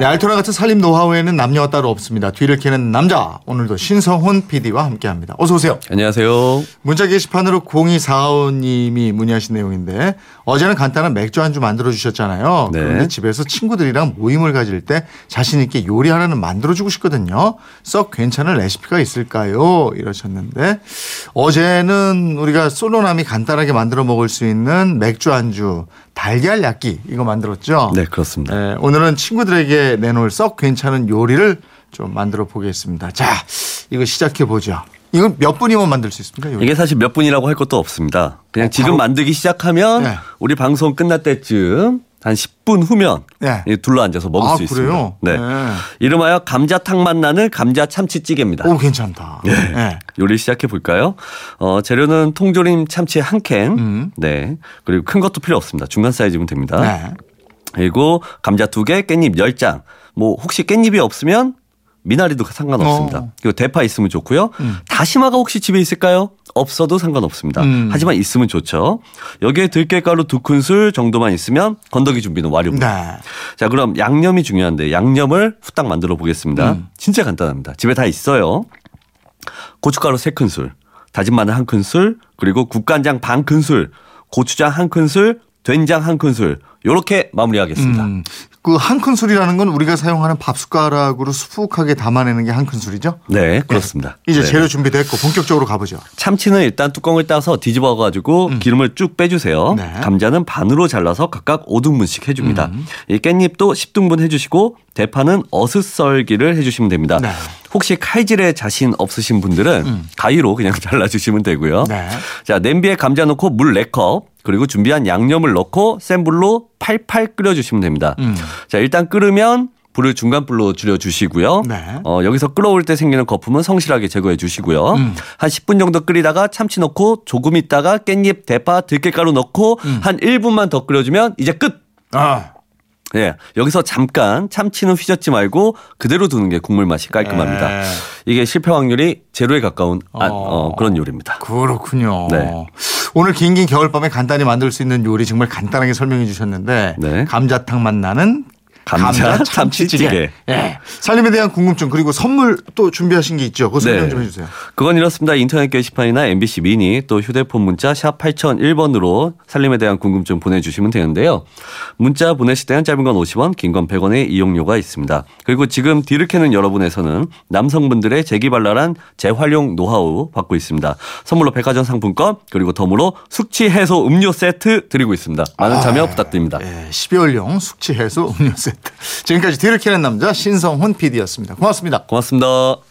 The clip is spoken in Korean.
네, 알토라 같은 살림 노하우에는 남녀가 따로 없습니다. 뒤를 캐는 남자. 오늘도 신성훈 PD와 함께합니다. 어서 오세요. 안녕하세요. 문자 게시판으로 0245님이 문의하신 내용인데 어제는 간단한 맥주 안주 만들어 주셨잖아요. 네. 그런데 집에서 친구들이랑 모임을 가질 때 자신 있게 요리 하나는 만들어 주고 싶거든요. 썩 괜찮은 레시피가 있을까요? 이러셨는데 어제는 우리가 솔로남이 간단하게 만들어 먹을 수 있는 맥주 안주 달걀 약기 이거 만들었죠. 네, 그렇습니다. 네, 오늘은 친구들에게 내놓을 썩 괜찮은 요리를 좀 만들어 보겠습니다. 자, 이거 시작해 보죠. 이건 몇 분이면 만들 수 있습니까? 요리? 이게 사실 몇 분이라고 할 것도 없습니다. 그냥 어, 지금 만들기 시작하면 네. 우리 방송 끝날 때쯤 한 10분 후면 네. 이 둘러 앉아서 먹을 아, 수? 있습니다. 네. 네. 이름하여 감자탕 맛 나는 감자 참치찌개입니다. 오, 괜찮다. 네. 요리 시작해 볼까요? 어, 재료는 통조림 참치 한 캔, 음. 네. 그리고 큰 것도 필요 없습니다. 중간 사이즈면 됩니다. 네. 그리고 감자 두 개, 깻잎 10장. 뭐 혹시 깻잎이 없으면 미나리도 상관없습니다. 어. 음. 그리고 대파 있으면 좋고요. 다시마가 혹시 집에 있을까요? 없어도 상관없습니다. 음. 하지만 있으면 좋죠. 여기에 들깨가루 두 큰술 정도만 있으면 건더기 준비는 완료입니다. 네. 자, 그럼 양념이 중요한데 양념을 후딱 만들어 보겠습니다. 음. 진짜 간단합니다. 집에 다 있어요. 고춧가루 세 큰술, 다진 마늘 한 큰술, 그리고 국간장 반 큰술, 고추장 한 큰술, 된장 한 큰술. 요렇게 마무리하겠습니다. 음, 그 한 큰술이라는 건 우리가 사용하는 밥 숟가락으로 수북하게 담아내는 게 한 큰술이죠? 네, 그렇습니다. 이제 네. 재료 준비됐고 본격적으로 가보죠. 참치는 일단 뚜껑을 따서 뒤집어 가지고 기름을 쭉 빼주세요. 음. 네. 감자는 반으로 잘라서 각각 5등분씩 해줍니다. 음. 이 깻잎도 10등분 해주시고 대파는 어슷썰기를 해주시면 됩니다. 네. 음. 혹시 칼질에 자신 없으신 분들은 가위로 그냥 잘라주시면 되고요. 네. 자 냄비에 감자 넣고 물 4컵 그리고 준비한 양념을 넣고 센 불로 팔팔 끓여주시면 됩니다. 음. 자 일단 끓으면 불을 중간 불로 줄여 주시고요. 네. 어, 여기서 끓어올 때 생기는 거품은 성실하게 제거해 주시고요. 음. 한 10분 정도 끓이다가 참치 넣고 조금 있다가 깻잎, 대파, 들깨가루 넣고 음. 한 1분만 더 끓여주면 이제 끝! 아, 예. 여기서 잠깐 참치는 휘젓지 말고 그대로 두는 게 국물 맛이 깔끔합니다. 네. 이게 실패 확률이 제로에 가까운 아, 어. 어, 그런 요리입니다. 그렇군요. 네. 오늘 긴긴 겨울밤에 간단히 만들 수 있는 요리 정말 간단하게 설명해 주셨는데 네. 감자탕 맛 나는 감자 참치찌개. 예. 살림에 대한 궁금증 그리고 선물 또 준비하신 게 있죠. 그거 설명 네. 좀 해주세요. 그건 이렇습니다. 인터넷 게시판이나 MBC 미니 또 휴대폰 문자 샵 8001번으로 살림에 대한 궁금증 보내주시면 되는데요. 문자 보내실 때는 짧은 건 50원, 긴 건 100원의 이용료가 있습니다. 그리고 지금 뒤를 캐는 여러분에서는 남성분들의 재기발랄한 재활용 노하우 받고 있습니다. 선물로 백화점 상품권 그리고 덤으로 숙취 해소 음료 세트 드리고 있습니다. 많은 참여 부탁드립니다. 예, 12월용 숙취 해소 음료 세트. 지금까지 뒤를 캐는 남자 신성훈 PD였습니다. 고맙습니다. 고맙습니다.